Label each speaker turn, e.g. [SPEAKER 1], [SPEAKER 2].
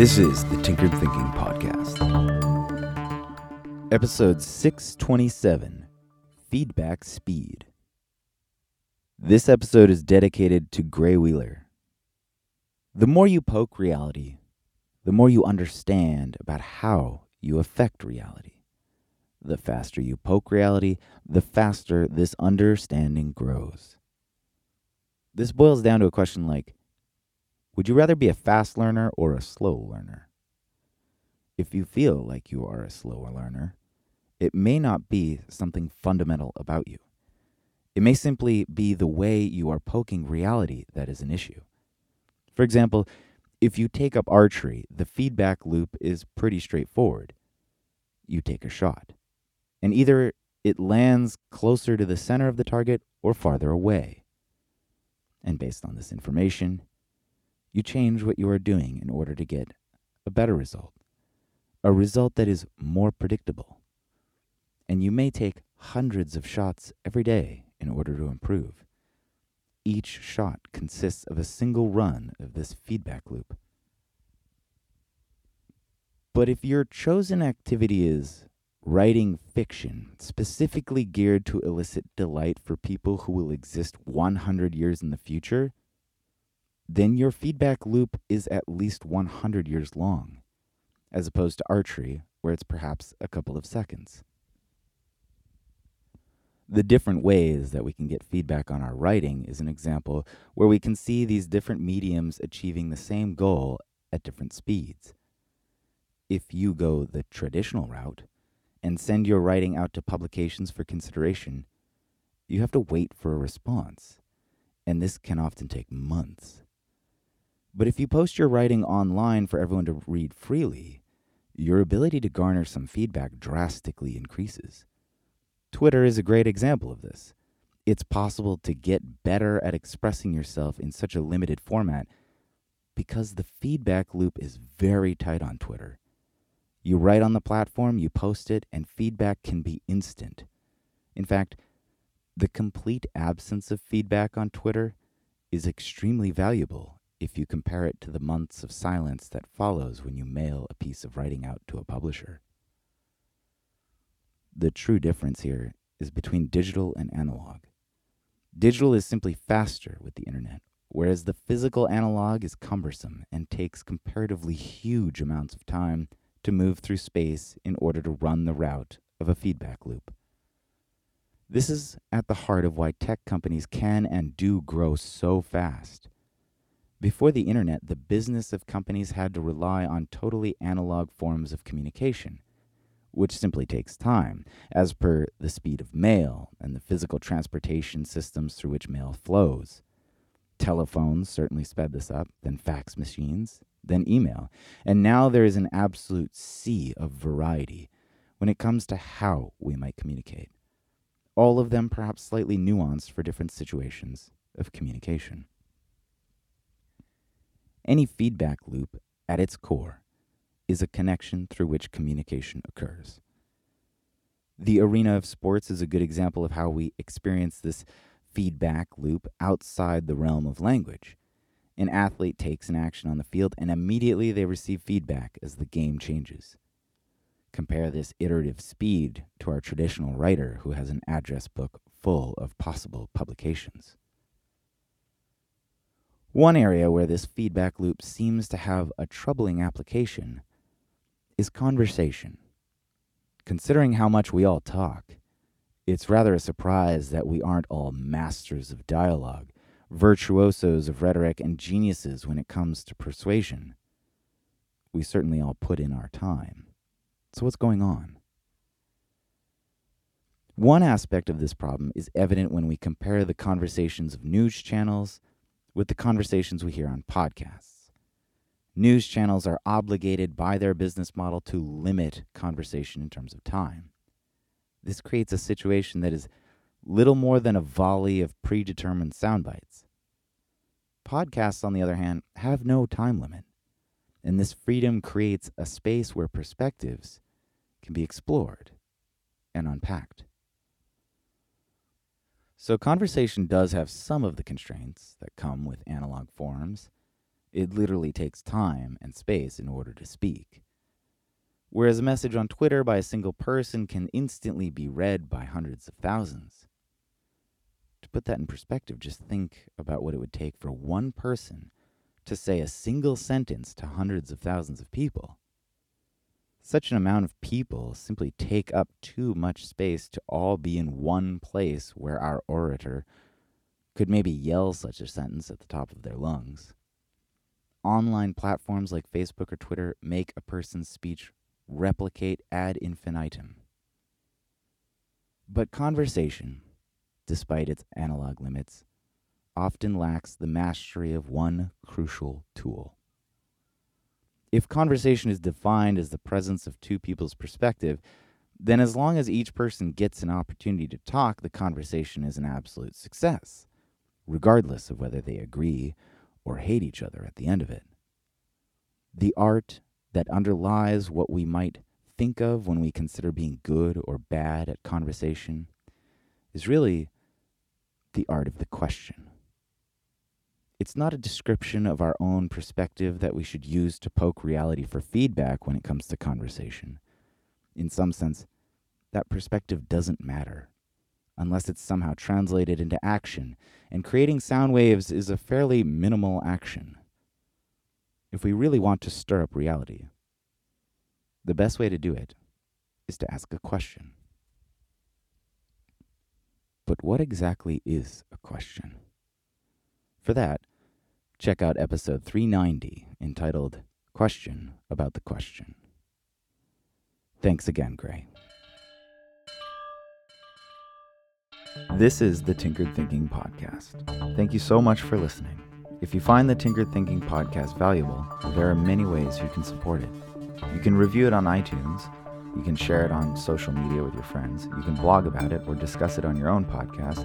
[SPEAKER 1] This is the Tinkered Thinking Podcast. Episode 627 Feedback Speed. This episode is dedicated to Gray Wheeler. The more you poke reality, the more you understand about how you affect reality. The faster you poke reality, the faster this understanding grows. This boils down to a question like Would you rather be a fast learner or a slow learner? If you feel like you are a slower learner, it may not be something fundamental about you. It may simply be the way you are poking reality that is an issue. For example, if you take up archery, the feedback loop is pretty straightforward. You take a shot and either it lands closer to the center of the target or farther away. And based on this information, you change what you are doing in order to get a better result, a result that is more predictable. And you may take hundreds of shots every day in order to improve. Each shot consists of a single run of this feedback loop. But if your chosen activity is writing fiction specifically geared to elicit delight for people who will exist 100 years in the future, then your feedback loop is at least 100 years long, as opposed to archery, where it's perhaps a couple of seconds. The different ways that we can get feedback on our writing is an example where we can see these different mediums achieving the same goal at different speeds. If you go the traditional route, and send your writing out to publications for consideration, you have to wait for a response, and this can often take months. But if you post your writing online for everyone to read freely, your ability to garner some feedback drastically increases. Twitter is a great example of this. It's possible to get better at expressing yourself in such a limited format because the feedback loop is very tight on Twitter. You write on the platform, you post it, and feedback can be instant. In fact, the complete absence of feedback on Twitter is extremely valuable if you compare it to the months of silence that follows when you mail a piece of writing out to a publisher. The true difference here is between digital and analog. Digital is simply faster with the internet, whereas the physical analog is cumbersome and takes comparatively huge amounts of time to move through space in order to run the route of a feedback loop. This is at the heart of why tech companies can and do grow so fast. Before the internet, the business of companies had to rely on totally analog forms of communication, which simply takes time, as per the speed of mail and the physical transportation systems through which mail flows. Telephones certainly sped this up, then fax machines, then email. And now there is an absolute sea of variety when it comes to how we might communicate. All of them perhaps slightly nuanced for different situations of communication. Any feedback loop, at its core, is a connection through which communication occurs. The arena of sports is a good example of how we experience this feedback loop outside the realm of language. An athlete takes an action on the field, and immediately they receive feedback as the game changes. Compare this iterative speed to our traditional writer who has an address book full of possible publications. One area where this feedback loop seems to have a troubling application is conversation. Considering how much we all talk, it's rather a surprise that we aren't all masters of dialogue virtuosos of rhetoric and geniuses when it comes to persuasion. We certainly all put in our time. So, what's going on? One aspect of this problem is evident when we compare the conversations of news channels with the conversations we hear on podcasts. News channels are obligated by their business model to limit conversation in terms of time. This creates a situation that is little more than a volley of predetermined sound bites. Podcasts, on the other hand, have no time limit, and this freedom creates a space where perspectives can be explored and unpacked. So, conversation does have some of the constraints that come with analog forms, It literally takes time and space in order to speak. Whereas a message on Twitter by a single person can instantly be read by hundreds of thousands. To put that in perspective, just think about what it would take for one person to say a single sentence to hundreds of thousands of people. Such an amount of people simply take up too much space to all be in one place where our orator could maybe yell such a sentence at the top of their lungs. Online platforms like Facebook or Twitter make a person's speech replicate ad infinitum. But conversation, despite its analog limits, often lacks the mastery of one crucial tool. If conversation is defined as the presence of two people's perspective, then as long as each person gets an opportunity to talk, the conversation is an absolute success, regardless of whether they agree or hate each other at the end of it. The art that underlies what we might think of when we consider being good or bad at conversation is really the art of the question. It's not a description of our own perspective that we should use to poke reality for feedback when it comes to conversation. In some sense, that perspective doesn't matter unless it's somehow translated into action, and creating sound waves is a fairly minimal action. If we really want to stir up reality, the best way to do it is to ask a question. But what exactly is a question? For that, check out episode 390 entitled Question About the Question. Thanks again, Gray. This is the Tinkered Thinking Podcast. Thank you so much for listening. If you find the Tinkered Thinking Podcast valuable, there are many ways you can support it. You can review it on iTunes, you can share it on social media with your friends, you can blog about it or discuss it on your own podcast,